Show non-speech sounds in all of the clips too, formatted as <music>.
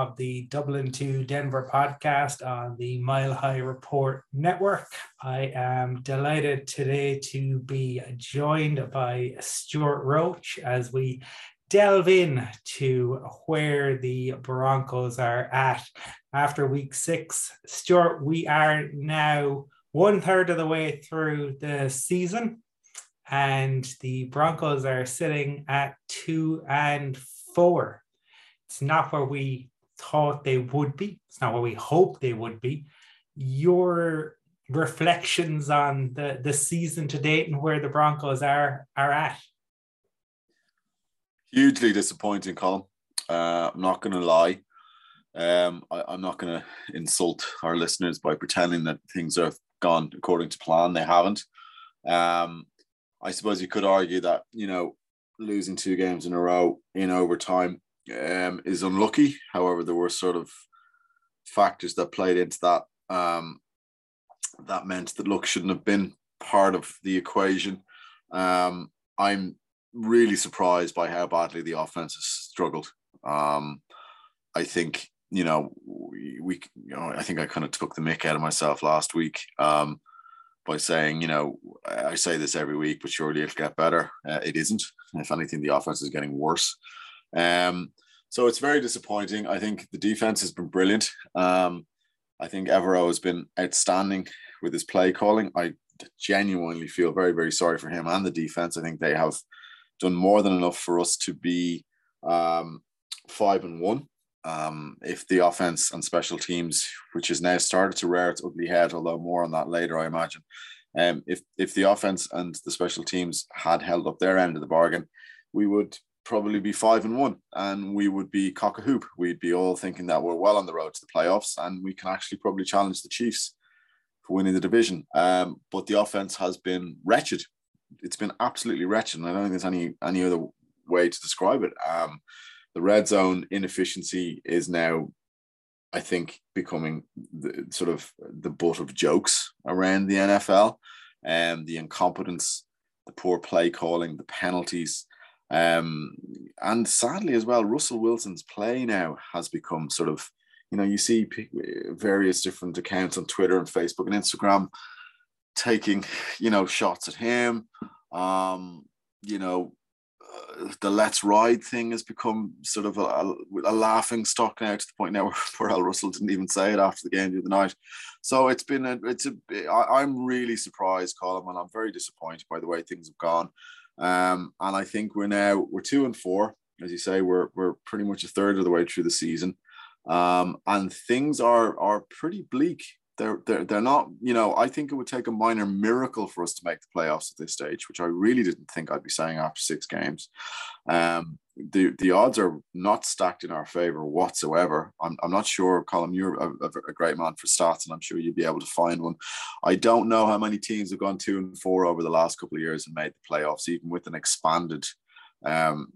of the Dublin to Denver podcast on the Mile High Report Network. I am delighted today to be joined by Stuart Roach as we delve in to where the Broncos are at after week six. Stuart, we are now one third of the way through the season, and the Broncos are sitting at two and four. It's not where we thought they would be. It's not what we hoped they would be. Your reflections on the, the season to date and where the Broncos are are at. Hugely disappointing, Colin. Uh, I'm not going to lie. Um, I, am not going to insult our listeners by pretending that things have gone according to plan. They haven't. Um, I suppose you could argue that you know losing two games in a row in overtime um, is unlucky. However, there were sort of factors that played into that. Um, that meant that luck shouldn't have been part of the equation. Um, I'm really surprised by how badly the offense has struggled. Um, I think you know we, we, you know I think I kind of took the mick out of myself last week um, by saying you know I say this every week, but surely it'll get better. Uh, it isn't. If anything, the offense is getting worse. Um, so it's very disappointing. I think the defense has been brilliant. Um, I think Evero has been outstanding with his play calling. I genuinely feel very, very sorry for him and the defense. I think they have done more than enough for us to be um, five and one. Um, if the offense and special teams, which has now started to rear its ugly head, although more on that later, I imagine. Um, if if the offense and the special teams had held up their end of the bargain, we would probably be five and one, and we would be cock a hoop. We'd be all thinking that we're well on the road to the playoffs, and we can actually probably challenge the Chiefs for winning the division. Um, but the offense has been wretched. It's been absolutely wretched, and I don't think there's any any other way to describe it. Um, the red zone inefficiency is now, I think, becoming the, sort of the butt of jokes around the NFL, and um, the incompetence, the poor play calling, the penalties. Um, and sadly, as well, Russell Wilson's play now has become sort of, you know, you see various different accounts on Twitter and Facebook and Instagram taking, you know, shots at him. Um, you know, uh, the let's ride thing has become sort of a, a, laughing stock now to the point now where, <laughs> where Al Russell didn't even say it after the game the other night. So it's been a, it's a, I, I'm really surprised, Colin, and I'm very disappointed by the way things have gone. Um, and I think we're now we're two and four, as you say, we're we're pretty much a third of the way through the season, um, and things are are pretty bleak. They're, they're, they're not, you know, I think it would take a minor miracle for us to make the playoffs at this stage, which I really didn't think I'd be saying after six games. Um, the the odds are not stacked in our favor whatsoever. I'm, I'm not sure, Colin, you're a, a, great man for stats, and I'm sure you'd be able to find one. I don't know how many teams have gone two and four over the last couple of years and made the playoffs, even with an expanded, um,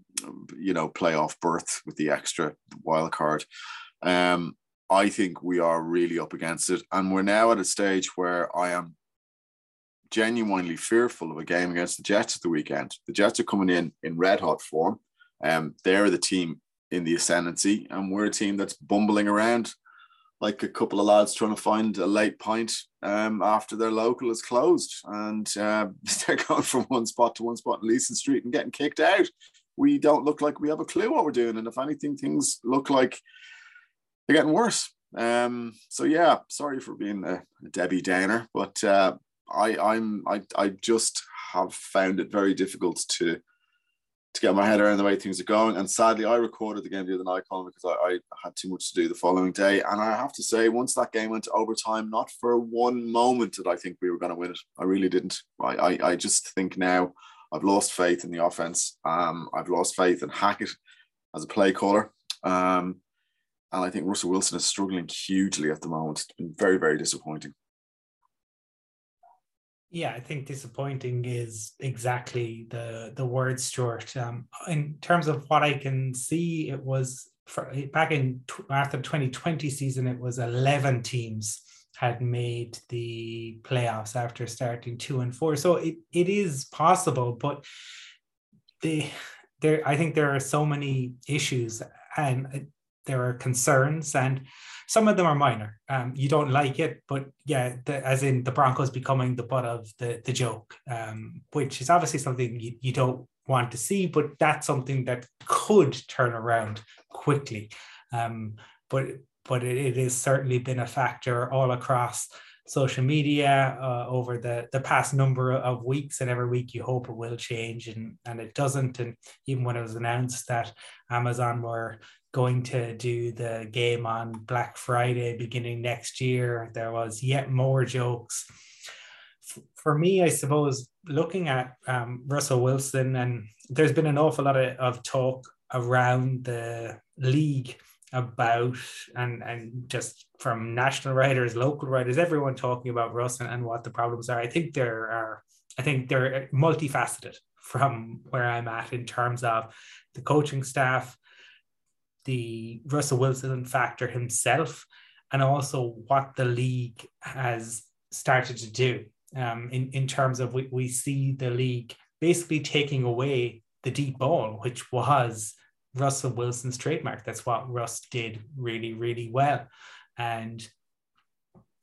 you know, playoff berth with the extra wild card. Um, I think we are really up against it, and we're now at a stage where I am genuinely fearful of a game against the Jets at the weekend. The Jets are coming in in red hot form. Um, they're the team in the ascendancy, and we're a team that's bumbling around like a couple of lads trying to find a late pint um, after their local is closed, and uh, <laughs> they're going from one spot to one spot in Leeson Street and getting kicked out. We don't look like we have a clue what we're doing, and if anything, things look like they're getting worse. Um, so yeah, sorry for being a, a Debbie Downer, but uh, I, I'm I, I just have found it very difficult to to get my head around the way things are going. And sadly, I recorded the game the other night, Colin, because I, I, had too much to do the following day. And I have to say, once that game went to overtime, not for one moment did I think we were going to win it. I really didn't. I, I, I just think now I've lost faith in the offense. Um, I've lost faith in Hackett as a play caller. Um, and I think Russell Wilson is struggling hugely at the moment. It's been very, very disappointing. Yeah, I think disappointing is exactly the the word, Stuart. Um, in terms of what I can see, it was for, back in after the 2020 season, it was 11 teams had made the playoffs after starting two and four. So it, it is possible, but the there I think there are so many issues and there are concerns, and some of them are minor. Um, you don't like it, but yeah, the, as in the Broncos becoming the butt of the the joke, um, which is obviously something you, you don't want to see, but that's something that could turn around quickly. Um, but but it, it has certainly been a factor all across social media uh, over the, the past number of weeks and every week you hope it will change and, and it doesn't and even when it was announced that amazon were going to do the game on black friday beginning next year there was yet more jokes for me i suppose looking at um, russell wilson and there's been an awful lot of, of talk around the league about and and just from national writers, local writers, everyone talking about Russ and, and what the problems are. I think there are I think they're multifaceted from where I'm at in terms of the coaching staff, the Russell Wilson factor himself, and also what the league has started to do. Um, in, in terms of we, we see the league basically taking away the deep ball, which was Russell Wilson's trademark. That's what Russ did really, really well. And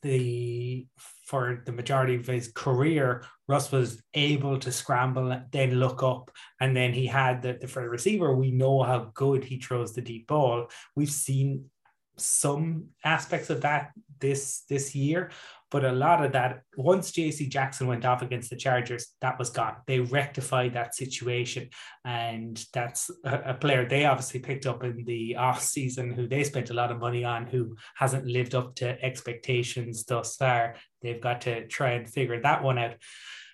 the for the majority of his career, Russ was able to scramble, then look up, and then he had the, the for the receiver. We know how good he throws the deep ball. We've seen some aspects of that this this year, but a lot of that, once JC Jackson went off against the Chargers, that was gone. They rectified that situation. And that's a, a player they obviously picked up in the off season who they spent a lot of money on, who hasn't lived up to expectations thus far. They've got to try and figure that one out.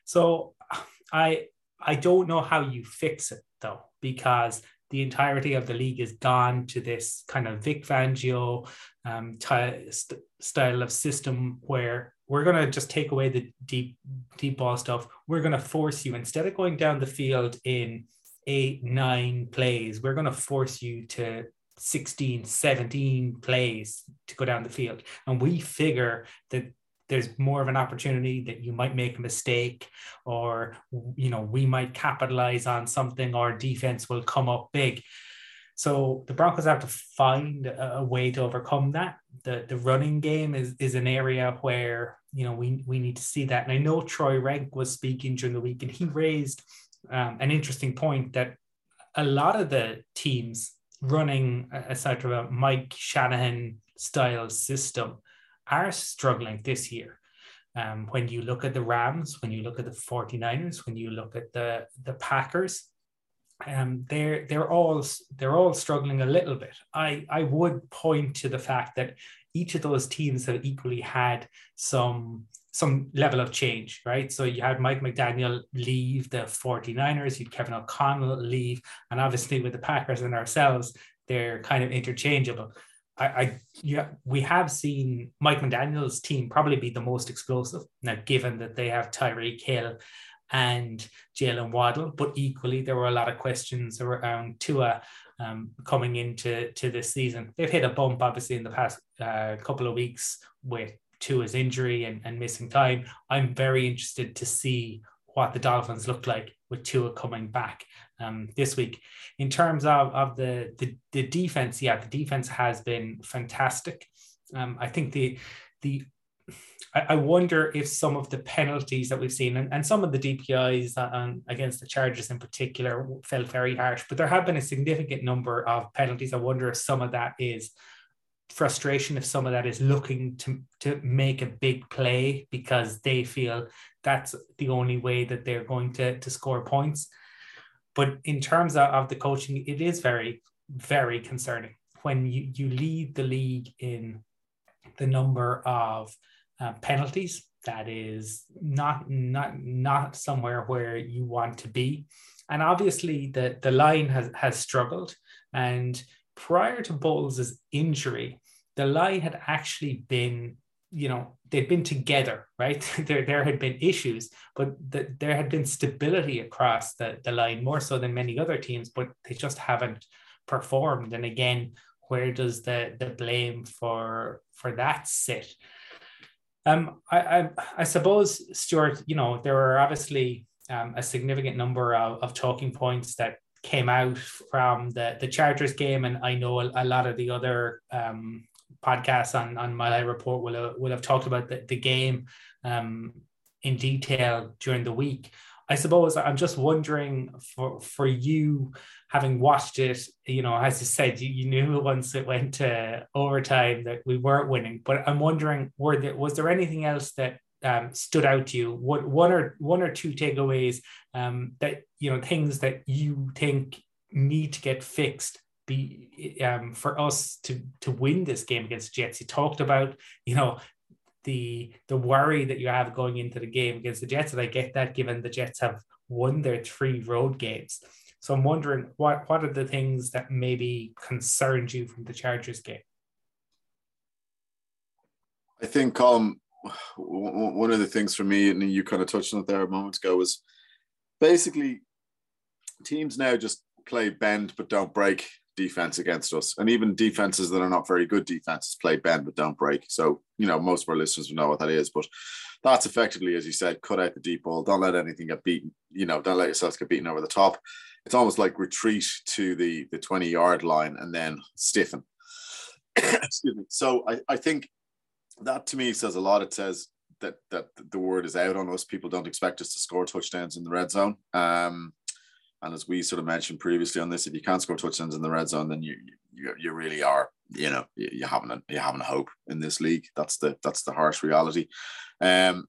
So <sighs> I I don't know how you fix it though, because the entirety of the league is gone to this kind of Vic Fangio um, st- style of system where we're going to just take away the deep deep ball stuff. We're going to force you instead of going down the field in eight, nine plays, we're going to force you to 16, 17 plays to go down the field. And we figure that there's more of an opportunity that you might make a mistake or you know we might capitalize on something or defense will come up big. So the broncos have to find a, a way to overcome that. The the running game is is an area where you know we we need to see that. And i know troy Renck was speaking during the week and he raised um, an interesting point that a lot of the teams running a, a sort of a mike shanahan style system are struggling this year. Um, when you look at the Rams, when you look at the 49ers, when you look at the, the Packers, um, they're they're all they're all struggling a little bit. I I would point to the fact that each of those teams have equally had some some level of change, right? So you had Mike McDaniel leave the 49ers, you had Kevin O'Connell leave, and obviously with the Packers and ourselves, they're kind of interchangeable. I, I yeah, we have seen Mike McDaniel's team probably be the most explosive now, given that they have Tyreek Hill and Jaylen Waddle, but equally there were a lot of questions around Tua um, coming into to this season. They've hit a bump, obviously, in the past uh, couple of weeks with Tua's injury and, and missing time. I'm very interested to see what the Dolphins look like with Tua coming back um, this week. In terms of, of the, the, the defense, yeah, the defense has been fantastic. Um, I think the the I, wonder if some of the penalties that we've seen and, and some of the DPIs on, against the Chargers in particular felt very harsh, but there have been a significant number of penalties. I wonder if some of that is frustration if some of that is looking to to make a big play because they feel that's the only way that they're going to to score points but in terms of, of the coaching, it is very, very concerning when you, you lead the league in the number of uh, penalties. That is not not not somewhere where you want to be, and obviously the the line has has struggled. And prior to Bolles' injury, the line had actually been you know they'd been together right? <laughs> There there had been issues but the, there had been stability across the, the line more so than many other teams but they just haven't performed. And again where does the the blame for for that sit? Um i i, I suppose stuart you know there are obviously um, a significant number of, of talking points that came out from the the Chargers game, and I know a, a lot of the other um, podcasts on on High Report will have, will have talked about the, the game um, in detail during the week. I suppose I'm just wondering for for you having watched it, you know, as you said, you, you knew <laughs> once it went to overtime that we weren't winning. But I'm wondering, were there was there anything else that um, stood out to you? What one or one or two takeaways um, that you know things that you think need to get fixed be um, for us to to win this game against the Jets. You talked about you know the the worry that you have going into the game against the Jets, and I get that given the Jets have won their three road games. So I'm wondering what what are the things that maybe concerned you from the Chargers game? I think Colin, one of the things for me, and you kind of touched on it there a moment ago, was basically teams now just play bend but don't break defense against us. And even defenses that are not very good defenses play bend but don't break. So, you know, most of our listeners will know what that is. But that's effectively, as you said, cut out the deep ball. Don't let anything get beaten. You know, don't let yourselves get beaten over the top. It's almost like retreat to the the 20 yard line and then stiffen. <coughs> Excuse me. So I, I think that to me says a lot. It says that that the word is out on us. People don't expect us to score touchdowns in the red zone. Um, and as we sort of mentioned previously on this, if you can't score touchdowns in the red zone, then you you, you really are, you know, you, haven't a, you haven't a hope in this league. That's the that's the harsh reality. Um,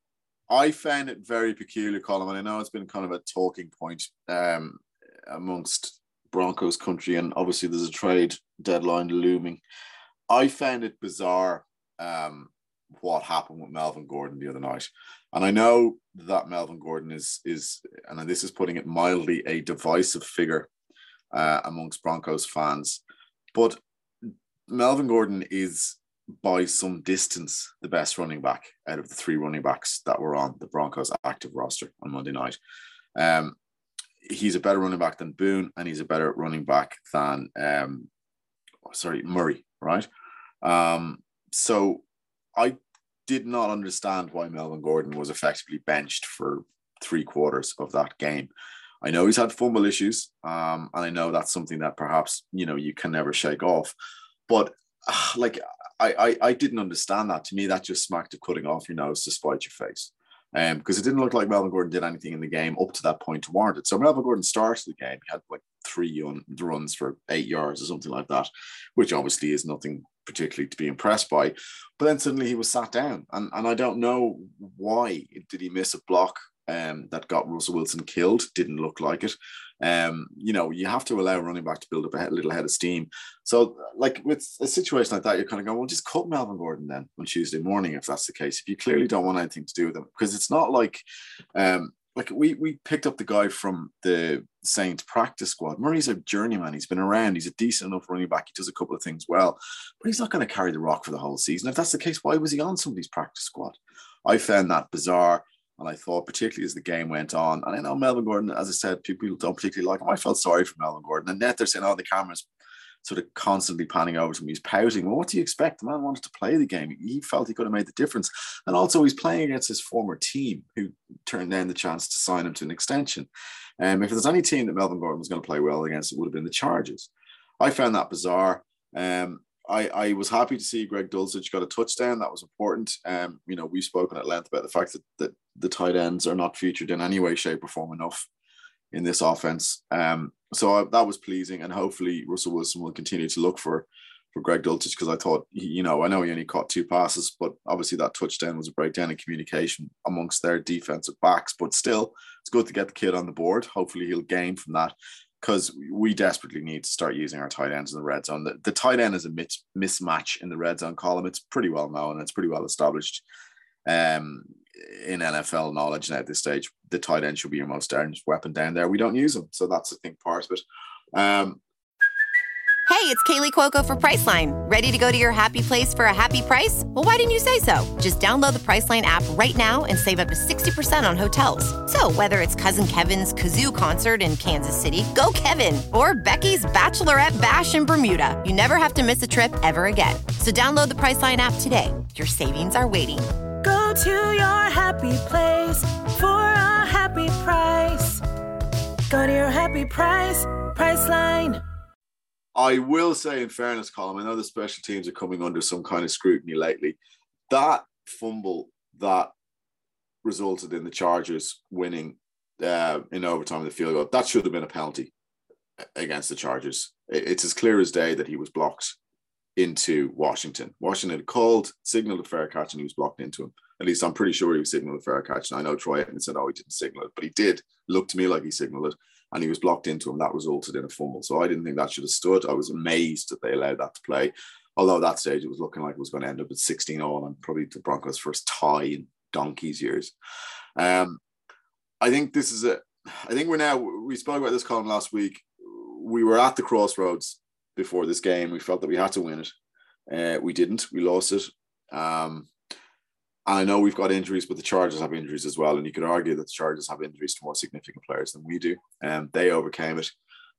I found it very peculiar, Colin, and I know it's been kind of a talking point um, amongst Broncos country, and obviously there's a trade deadline looming. I found it bizarre um, what happened with Melvin Gordon the other night. And I know that Melvin Gordon is is, and this is putting it mildly, a divisive figure uh, amongst Broncos fans. But Melvin Gordon is by some distance the best running back out of the three running backs that were on the Broncos active roster on Monday night. Um, he's a better running back than Boone, and he's a better running back than um, sorry Murray, right? Um, so I did not understand why Melvin Gordon was effectively benched for three quarters of that game. I know he's had fumble issues, um, and I know that's something that perhaps you know you can never shake off. But uh, like I, I, I didn't understand that. To me, that just smacked of cutting off your nose to spite your face. Um, because it didn't look like Melvin Gordon did anything in the game up to that point to warrant it. So Melvin Gordon started the game. He had like three runs for eight yards or something like that, which obviously is nothing particularly to be impressed by. But then suddenly he was sat down, and, and I don't know why. Did he miss a block um, that got Russell Wilson killed? Didn't look like it. Um, you know, you have to allow running back to build up a little head of steam. So, like with a situation like that, you're kind of going, well, just cut Melvin Gordon then on Tuesday morning if that's the case. If you clearly don't want anything to do with him, because it's not like um, like we we picked up the guy from the Saints practice squad. Murray's a journeyman. He's been around. He's a decent enough running back. He does a couple of things well, but he's not going to carry the rock for the whole season. If that's the case, why was he on somebody's practice squad? I found that bizarre. And I thought, particularly as the game went on, and I know Melvin Gordon, as I said, people don't particularly like him. I felt sorry for Melvin Gordon. And net they're saying, oh, the cameras sort of constantly panning over to him. He's pouting. Well, what do you expect? The man wanted to play the game. He felt he could have made the difference. And also, he's playing against his former team who turned down the chance to sign him to an extension. Um, if there's any team that Melvin Gordon was going to play well against, it would have been the Chargers. I found that bizarre. Um, I, I was happy to see Greg Dulcich got a touchdown. That was important. Um, you know, we've spoken at length about the fact that, that the tight ends are not featured in any way, shape, or form enough in this offense. Um, so I, that was pleasing, and hopefully Russell Wilson will continue to look for for Greg Dulcich because I thought, you know, I know he only caught two passes, but obviously that touchdown was a breakdown in communication amongst their defensive backs. But still, it's good to get the kid on the board. Hopefully, he'll gain from that because we desperately need to start using our tight ends in the red zone. The, the tight end is a mis- mismatch in the red zone Colin. It's pretty well known. It's pretty well established. Um, in NFL knowledge now at this stage, the tight end should be your most dangerous weapon down there. We don't use them, so that's I think part of it. Um, hey, it's Kaley Cuoco for Priceline. Ready to go to your happy place for a happy price? Well, why didn't you say so? Just download the Priceline app right now and save up to sixty percent on hotels. So whether it's Cousin Kevin's kazoo concert in Kansas City, go Kevin, or Becky's bachelorette bash in Bermuda, you never have to miss a trip ever again. So download the Priceline app today. Your savings are waiting Go to your happy place for a happy price. Go to your happy price Priceline. I will say, in fairness, Colin, I know the special teams are coming under some kind of scrutiny lately. That fumble that resulted in the Chargers winning uh, in overtime the field goal, that should have been a penalty against the Chargers. It's as clear as day that he was blocked into Washington. Washington called, signaled a fair catch, and he was blocked into him. At least I'm pretty sure he was signaled a fair catch. And I know Troy and said, oh, he didn't signal it, but he did look to me like he signaled it, and he was blocked into him. That resulted in a fumble. So I didn't think that should have stood. I was amazed that they allowed that to play. Although at that stage it was looking like it was going to end up at 16 all and probably the Broncos' first tie in donkey's years. Um, I think this is a. I think we're now. We spoke about this Colin last week. We were at the crossroads before this game. We felt that we had to win it. Uh, we didn't. We lost it. Um, I know we've got injuries, but the Chargers have injuries as well. And you could argue that the Chargers have injuries to more significant players than we do. And um, they overcame it.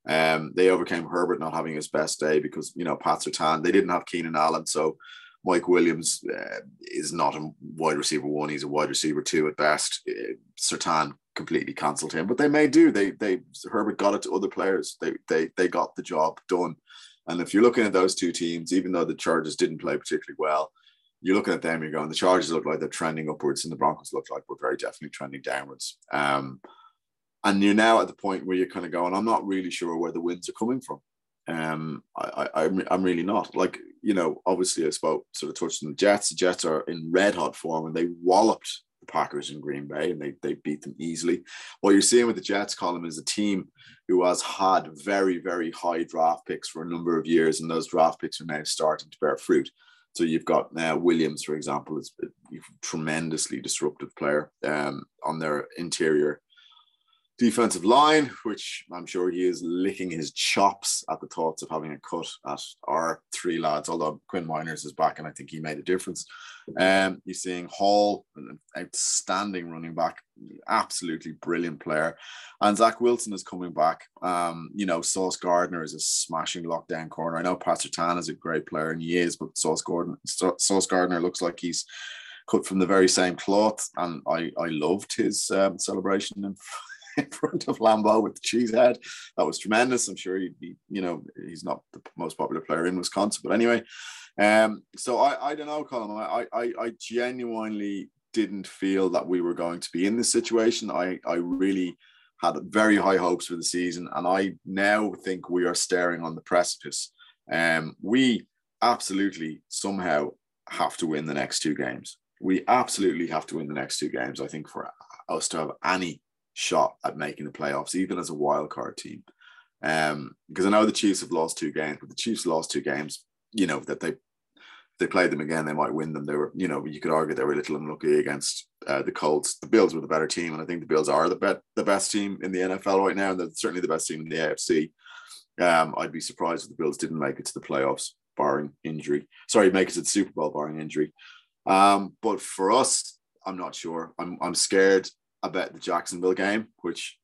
Um, they overcame Herbert not having his best day because you know Pat Surtain. They didn't have Keenan Allen, so Mike Williams uh, is not a wide receiver one; he's a wide receiver two at best. Uh, Surtain completely cancelled him, but they may do. They they Herbert got it to other players. They they they got the job done. And if you're looking at those two teams, even though the Chargers didn't play particularly well, you're looking at them, you're going, the Chargers look like they're trending upwards, and the Broncos look like we're very definitely trending downwards. Um, and you're now at the point where you're kind of going, I'm not really sure where the wins are coming from. Um, I, I, I'm really not. Like, you know, obviously I spoke, sort of touched on the Jets. The Jets are in red hot form and they walloped the Packers in Green Bay and they, they beat them easily. What you're seeing with the Jets Colin is a team who has had very, very high draft picks for a number of years, and those draft picks are now starting to bear fruit. So you've got now uh, Williams, for example, is a tremendously disruptive player um, on their interior defensive line, which I'm sure he is licking his chops at the thoughts of having a cut at our three lads, although Quinn Meinerz is back and I think he made a difference. Um, you're seeing Hall, an outstanding running back, absolutely brilliant player. And Zach Wilson is coming back. Um, you know, Sauce Gardner is a smashing lockdown corner. I know Pastor Surtain is a great player and he is, but Sauce Gordon, Sauce Gardner looks like he's cut from the very same cloth. And I, I loved his um, celebration in <laughs> in front of Lambeau with the cheese head. That was tremendous. I'm sure he'd be, you know, he's not the most popular player in Wisconsin, but anyway. Um, so I, I don't know, Colin. I, I, I genuinely didn't feel that we were going to be in this situation. I, I really had very high hopes for the season, and I now think we are staring on the precipice. Um, we absolutely somehow have to win the next two games. We absolutely have to win the next two games. I think for us to have any shot at making the playoffs, even as a wild card team. Um, because I know the Chiefs have lost two games, but the Chiefs lost two games. You know that they they played them again, they might win them. They were, you know, you could argue they were a little unlucky against uh, the Colts. The Bills were the better team, and I think the Bills are the bet the best team in the NFL right now, and they're certainly the best team in the AFC. Um, I'd be surprised if the Bills didn't make it to the playoffs, barring injury. Sorry, make it to the Super Bowl, barring injury. Um, but for us, I'm not sure. I'm I'm scared about the Jacksonville game, which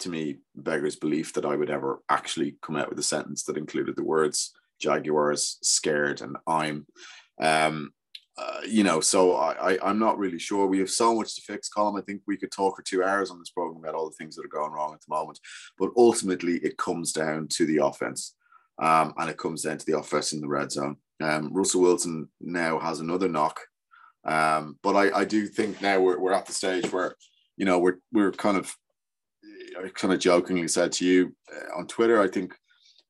to me beggars belief that I would ever actually come out with a sentence that included the words Jaguars scared and I'm. Um, uh, you know, so I, I, am not really sure. We have so much to fix, Colin. I think we could talk for two hours on this program about all the things that are going wrong at the moment. But ultimately, it comes down to the offense, um, and it comes down to the offense in the red zone. Um, Russell Wilson now has another knock, um, but I, I do think now we're, we're at the stage where you know, we're we're kind of I kind of jokingly said to you uh, on Twitter, I think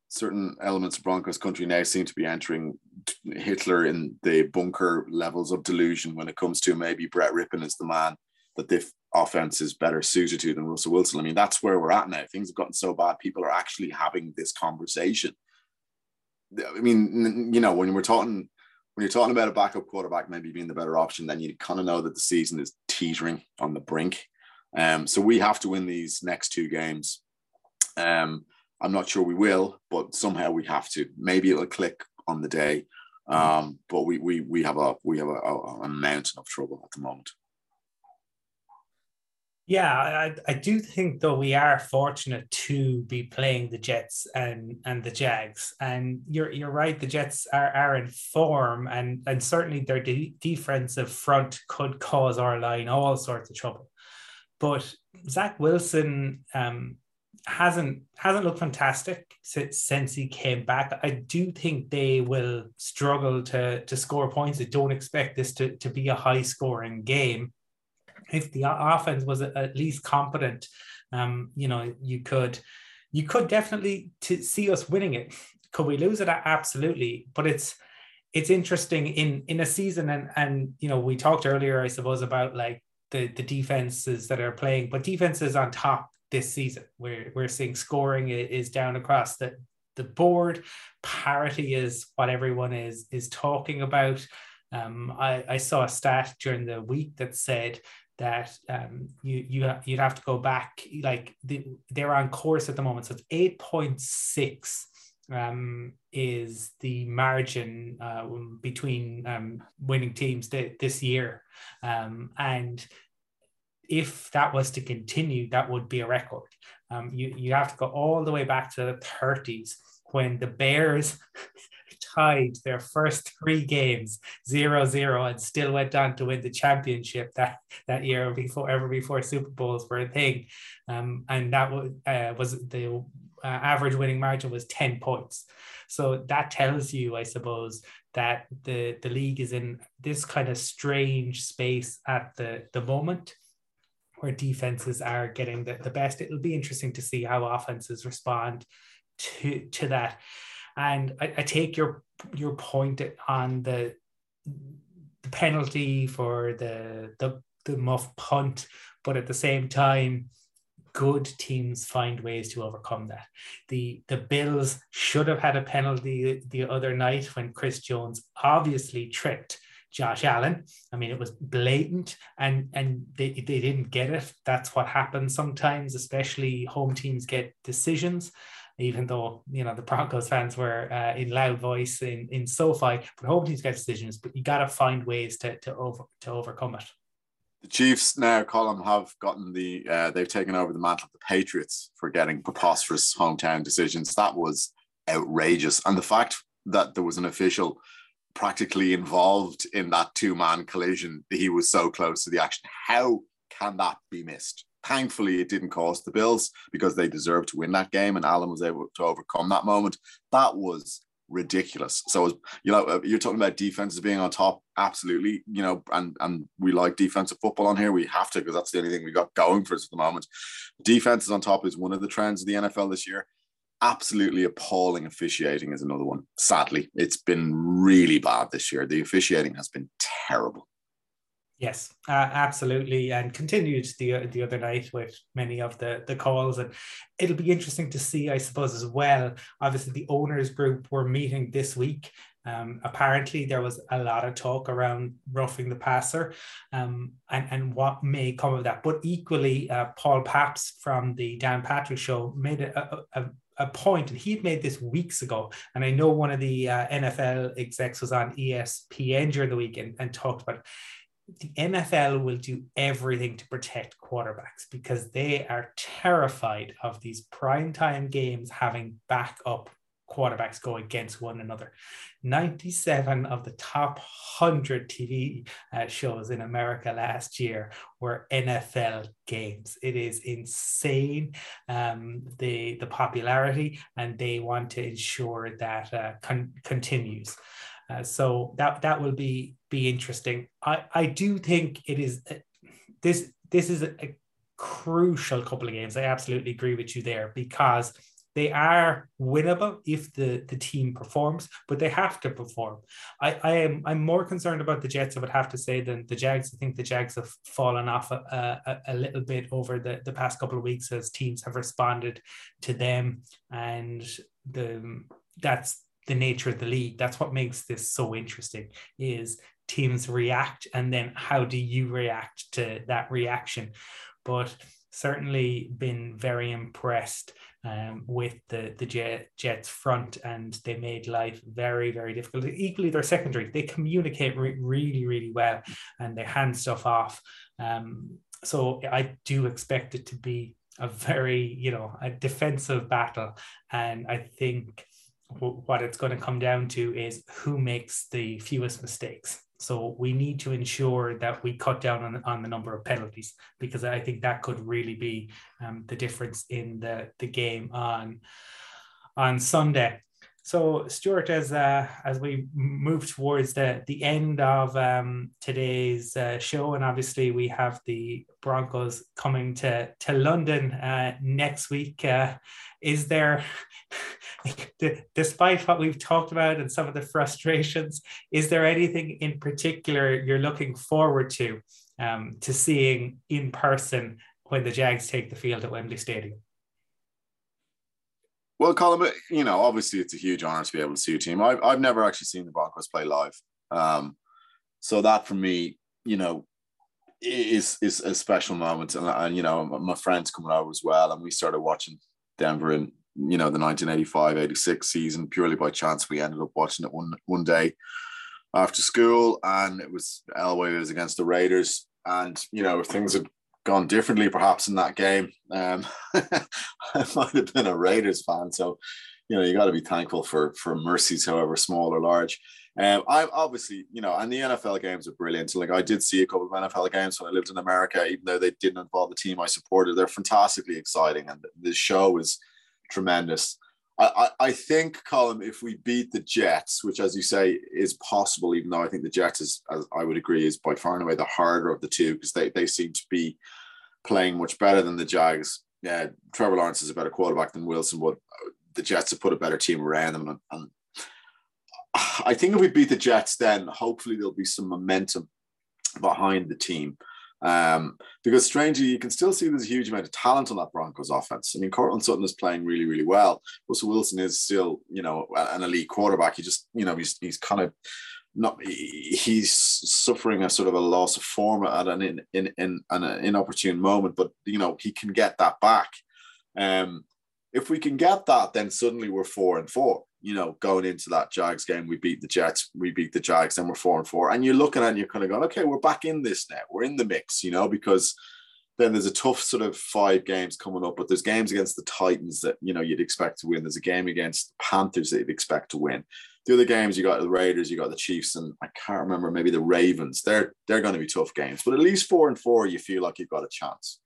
certain elements of Broncos country now seem to be entering Hitler in the bunker levels of delusion when it comes to maybe Brett Rypien is the man that the offense is better suited to than Russell Wilson. I mean, that's where we're at now. Things have gotten so bad, people are actually having this conversation. I mean, you know, when we're talking when you're talking about a backup quarterback maybe being the better option, then you kind of know that the season is teetering on the brink. Um, so we have to win these next two games. Um, I'm not sure we will, but somehow we have to. Maybe it'll click on the day, um, but we we we have a we have a, a, a mountain of trouble at the moment. Yeah, I, I do think though we are fortunate to be playing the Jets and and the Jags, and you're you're right. The Jets are, are in form, and and certainly their de- defensive front could cause our line all sorts of trouble. But Zach Wilson, um, hasn't hasn't looked fantastic since, since he came back. I do think they will struggle to to score points. I don't expect this to, to be a high scoring game. If the offense was at least competent, um, you know, you could you could definitely to see us winning it. Could we lose it? Absolutely, but it's it's interesting in in a season and and you know we talked earlier I suppose about like the the defenses that are playing, but defenses on top this season. We're we're seeing scoring is down across the the board. Parity is what everyone is is talking about. Um, I, I saw a stat during the week that said that um, you you you'd have to go back like the, they're on course at the moment, so it's eight point six um, is the margin uh, between um, winning teams th- this year, um, and if that was to continue, that would be a record. Um, you, you have to go all the way back to the 30s when the Bears <laughs> tied their first three games 0-0 and still went on to win the championship that, that year before ever before Super Bowls were a thing. Um, and that was, uh, was the uh, average winning margin was 10 points. So that tells you, I suppose, that the, the league is in this kind of strange space at the, the moment where defenses are getting the, the best. It'll be interesting to see how offenses respond to to that. And I, I take your your point on the the penalty for the the the muff punt, but at the same time, good teams find ways to overcome that. The the Bills should have had a penalty the other night when Chris Jones obviously tripped Josh Allen. I mean, it was blatant and and they, they didn't get it. That's what happens sometimes, especially home teams get decisions, even though, you know, the Broncos fans were uh, in loud voice in, in SoFi, but home teams get decisions, but you got to find ways to, to, over, to overcome it. The Chiefs now, Colin, have gotten the, uh, they've taken over the mantle of the Patriots for getting preposterous hometown decisions. That was outrageous. And the fact that there was an official practically involved in that two man collision. He was so close to the action. How can that be missed? Thankfully, it didn't cost the Bills because they deserved to win that game, and Allen was able to overcome that moment. That was ridiculous. So, you know, uh, you're talking about defenses being on top. Absolutely, you know, and and we like defensive football on here. We have to because that's the only thing we got going for us at the moment. Defenses on top is one of the trends of the NFL this year absolutely appalling officiating is another one. Sadly, it's been really bad this year. The officiating has been terrible. Yes, uh, absolutely, and continued the the other night with many of the the calls, and it'll be interesting to see, I suppose, as well. Obviously, the owners group were meeting this week. Um, apparently, there was a lot of talk around roughing the passer, um, and and what may come of that. But equally, uh, Paul Pabst from the Dan Patrick Show made a, a, a point, and he'd made this weeks ago. And I know one of the uh, NFL execs was on ESPN during the week and, and talked about. The NFL will do everything to protect quarterbacks because they are terrified of these primetime games having backup quarterbacks go against one another. 97 of the top 100 TV uh, shows in America last year were NFL games. It is insane, um, the, the popularity, and they want to ensure that uh, con- continues. Uh, so that that will be be interesting. I, I do think it is uh, this this is a, a crucial couple of games. I absolutely agree with you there because they are winnable if the, the team performs, but they have to perform. I, I am I'm more concerned about the Jets, I would have to say, than the Jags. I think the Jags have fallen off a, a, a little bit over the, the past couple of weeks as teams have responded to them. And the that's the nature of the league. That's what makes this so interesting is teams react and then how do you react to that reaction? But certainly been very impressed um, with the the Jet, Jets front, and they made life very very difficult. Equally, their secondary they communicate re- really really well, and they hand stuff off. Um, so I do expect it to be a very you know a defensive battle, and I think w- what it's going to come down to is who makes the fewest mistakes. So we need to ensure that we cut down on, on the number of penalties because I think that could really be um, the difference in the, the game on, on Sunday. So Stuart, as uh, as we move towards the the end of um, today's uh, show, and obviously we have the Broncos coming to to London uh, next week. Uh, is there, <laughs> despite what we've talked about and some of the frustrations, is there anything in particular you're looking forward to um, to seeing in person when the Jags take the field at Wembley Stadium? Well, Colin, you know, obviously it's a huge honor to be able to see your team. I've, I've never actually seen the Broncos play live. Um, so that for me, you know, is is a special moment. And, and, you know, my friends coming over as well. And we started watching Denver in, you know, the 1985 86 season purely by chance. We ended up watching it one, one day after school. And it was Elway was against the Raiders. And, you know, if things had gone differently perhaps in that game. Um, <laughs> I might have been a Raiders fan, so you know you got to be thankful for for mercies, however small or large. Um, I obviously, you know, and the NFL games are brilliant. Like I did see a couple of NFL games when I lived in America, even though they didn't involve the team I supported. They're fantastically exciting, and the show is tremendous. I, I, think, Colin, if we beat the Jets, which, as you say, is possible, even though I think the Jets is, as I would agree, is by far and away the harder of the two because they, they seem to be playing much better than the Jags. Yeah, Trevor Lawrence is a better quarterback than Wilson, but uh, the Jets have put a better team around them. And, and I think if we beat the Jets, then hopefully there'll be some momentum behind the team. Um, because strangely, you can still see there's a huge amount of talent on that Broncos offense. I mean, Courtland Sutton is playing really, really well. Russell Wilson is still, you know, an elite quarterback. He just, you know, he's he's kind of not he's suffering a sort of a loss of form at an in in, in an inopportune moment, but you know, he can get that back. Um, if we can get that, then suddenly we're four and four. You know, going into that Jags game, we beat the Jets, we beat the Jags, then we're four and four. And you're looking at and you're kind of going, okay, we're back in this now. We're in the mix, you know, because then there's a tough sort of five games coming up, but there's games against the Titans that, you know, you'd expect to win. There's a game against the Panthers that you'd expect to win. The other games, you got the Raiders, you got the Chiefs, and I can't remember, maybe the Ravens. They're they're going to be tough games, but at least four and four, you feel like you've got a chance.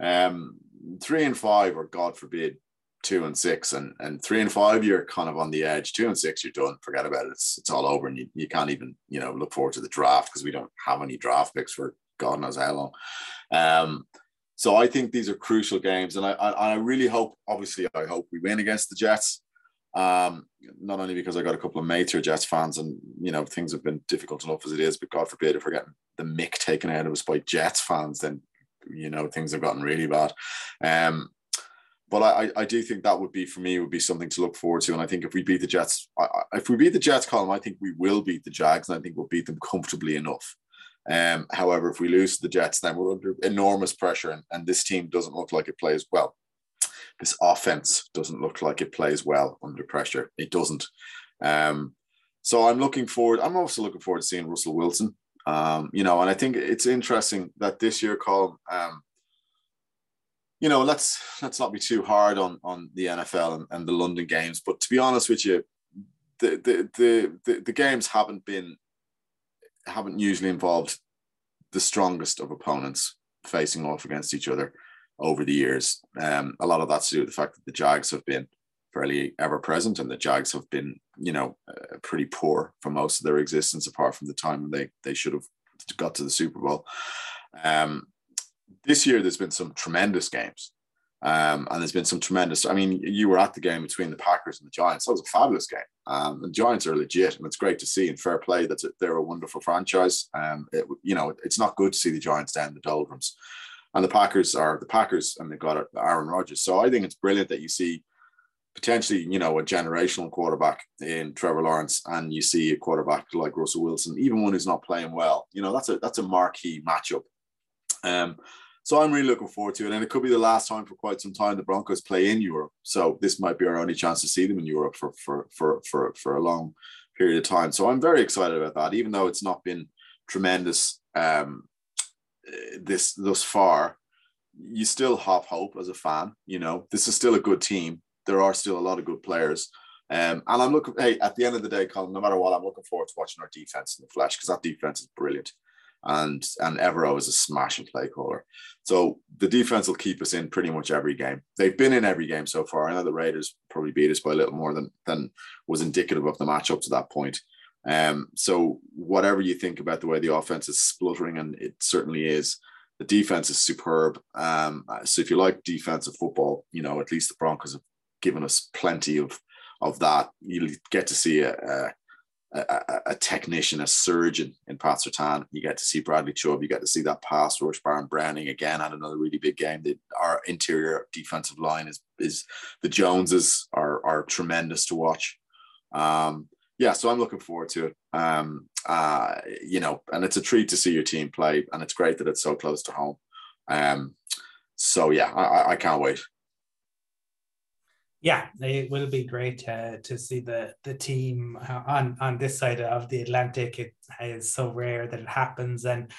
Um, three and five, or God forbid, two and six and and three and five you're kind of on the edge. Two and six you're done forget about it. It's, it's all over and you, you can't even you know look forward to the draft because we don't have any draft picks for god knows how long. Um so i think these are crucial games and i i, I really hope obviously i hope we win against the jets. Um not only because i got a couple of mates who are jets fans and you know things have been difficult enough as it is but god forbid if we're getting the mick taken out of us by jets fans then you know things have gotten really bad. Um but I, I do think that would be for me would be something to look forward to. And I think if we beat the Jets, I, if we beat the Jets, Colin, I think we will beat the Jags, and I think we'll beat them comfortably enough. Um, however, if we lose the Jets, then we're under enormous pressure, and, and this team doesn't look like it plays well. This offense doesn't look like it plays well under pressure. It doesn't. Um, so I'm looking forward. I'm also looking forward to seeing Russell Wilson. Um, you know, and I think it's interesting that this year, Colin, um, you know, let's let's not be too hard on on the NFL and, and the London games. But to be honest with you, the the the the, the games haven't been haven't usually involved the strongest of opponents facing off against each other over the years. Um, a lot of that's to do with the fact that the Jags have been fairly ever present, and the Jags have been, you know, uh, pretty poor for most of their existence, apart from the time when they they should have got to the Super Bowl. Um, this year there's been some tremendous games. Um, and there's been some tremendous. I mean, you were at the game between the Packers and the Giants. That was a fabulous game. Um, the Giants are legit, and it's great to see. And fair play, that they're a wonderful franchise. Um, it, you know, it's not good to see the Giants down the doldrums, and the Packers are the Packers, and they've got Aaron Rodgers. So I think it's brilliant that you see potentially, you know, a generational quarterback in Trevor Lawrence, and you see a quarterback like Russell Wilson, even one who's not playing well. You know, that's a that's a marquee matchup. Um, so I'm really looking forward to it. And it could be the last time for quite some time the Broncos play in Europe. So this might be our only chance to see them in Europe for for for for, for a long period of time. So I'm very excited about that, even though it's not been tremendous um, this thus far. You still have hope as a fan. You know, this is still a good team. There are still a lot of good players. Um, and I'm looking, hey, at the end of the day, Colin, no matter what, I'm looking forward to watching our defense in the flesh because that defense is brilliant. And and Evero is a smashing play caller. So the defense will keep us in pretty much every game. They've been in every game so far. I know the Raiders probably beat us by a little more than than was indicative of the matchup to that point. Um, so whatever you think about the way the offense is spluttering, and it certainly is, the defense is superb. Um, so if you like defensive football, you know at least the Broncos have given us plenty of of that. You'll get to see a, a, a, technician, a surgeon in Pat Surtain. You get to see Bradley Chubb. You get to see that pass rush. Baron Browning again had another really big game. The, our interior defensive line is is the Joneses are are tremendous to watch. Um, yeah, so I'm looking forward to it. Um, uh, you know, and it's a treat to see your team play, and it's great that it's so close to home. Um, so yeah, I, I can't wait yeah, it will be great to, to see the the team uh, on on this side of the Atlantic. It is so rare that it happens, and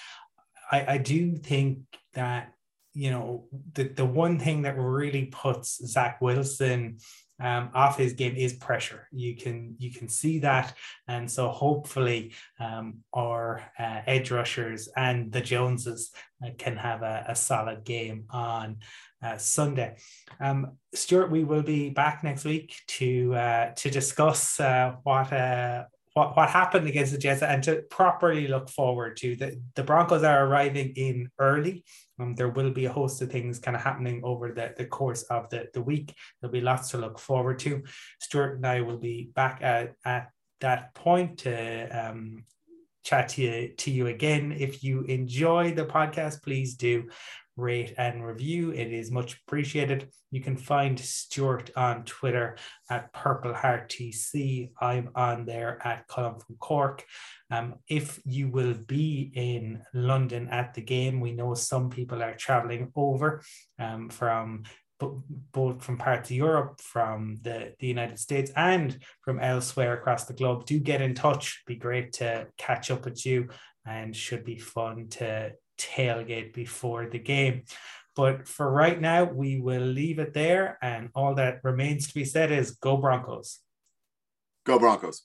I, I do think that you know the the one thing that really puts Zach Wilson um, off his game is pressure. You can you can see that, and so hopefully um, our uh, edge rushers and the Joneses uh, can have a, a solid game on uh, Sunday. Um, Stuart, we will be back next week to uh, to discuss uh, what uh, what what happened against the Jets and to properly look forward to the the Broncos are arriving in early. Um, there will be a host of things kind of happening over the, the course of the, the week. There'll be lots to look forward to. Stuart and I will be back at, at that point to um, chat to you, to you again. If you enjoy the podcast, please do rate and review. It is much appreciated. You can find Stuart on Twitter at Purple Heart TC. I'm on there at Colin from Cork. Um, if you will be in London at the game, we know some people are traveling over um, from both from parts of Europe, from the, the United States, and from elsewhere across the globe. Do get in touch. Be great to catch up with you and should be fun to tailgate before the game. But for right now, we will leave it there. And all that remains to be said is go Broncos. Go Broncos.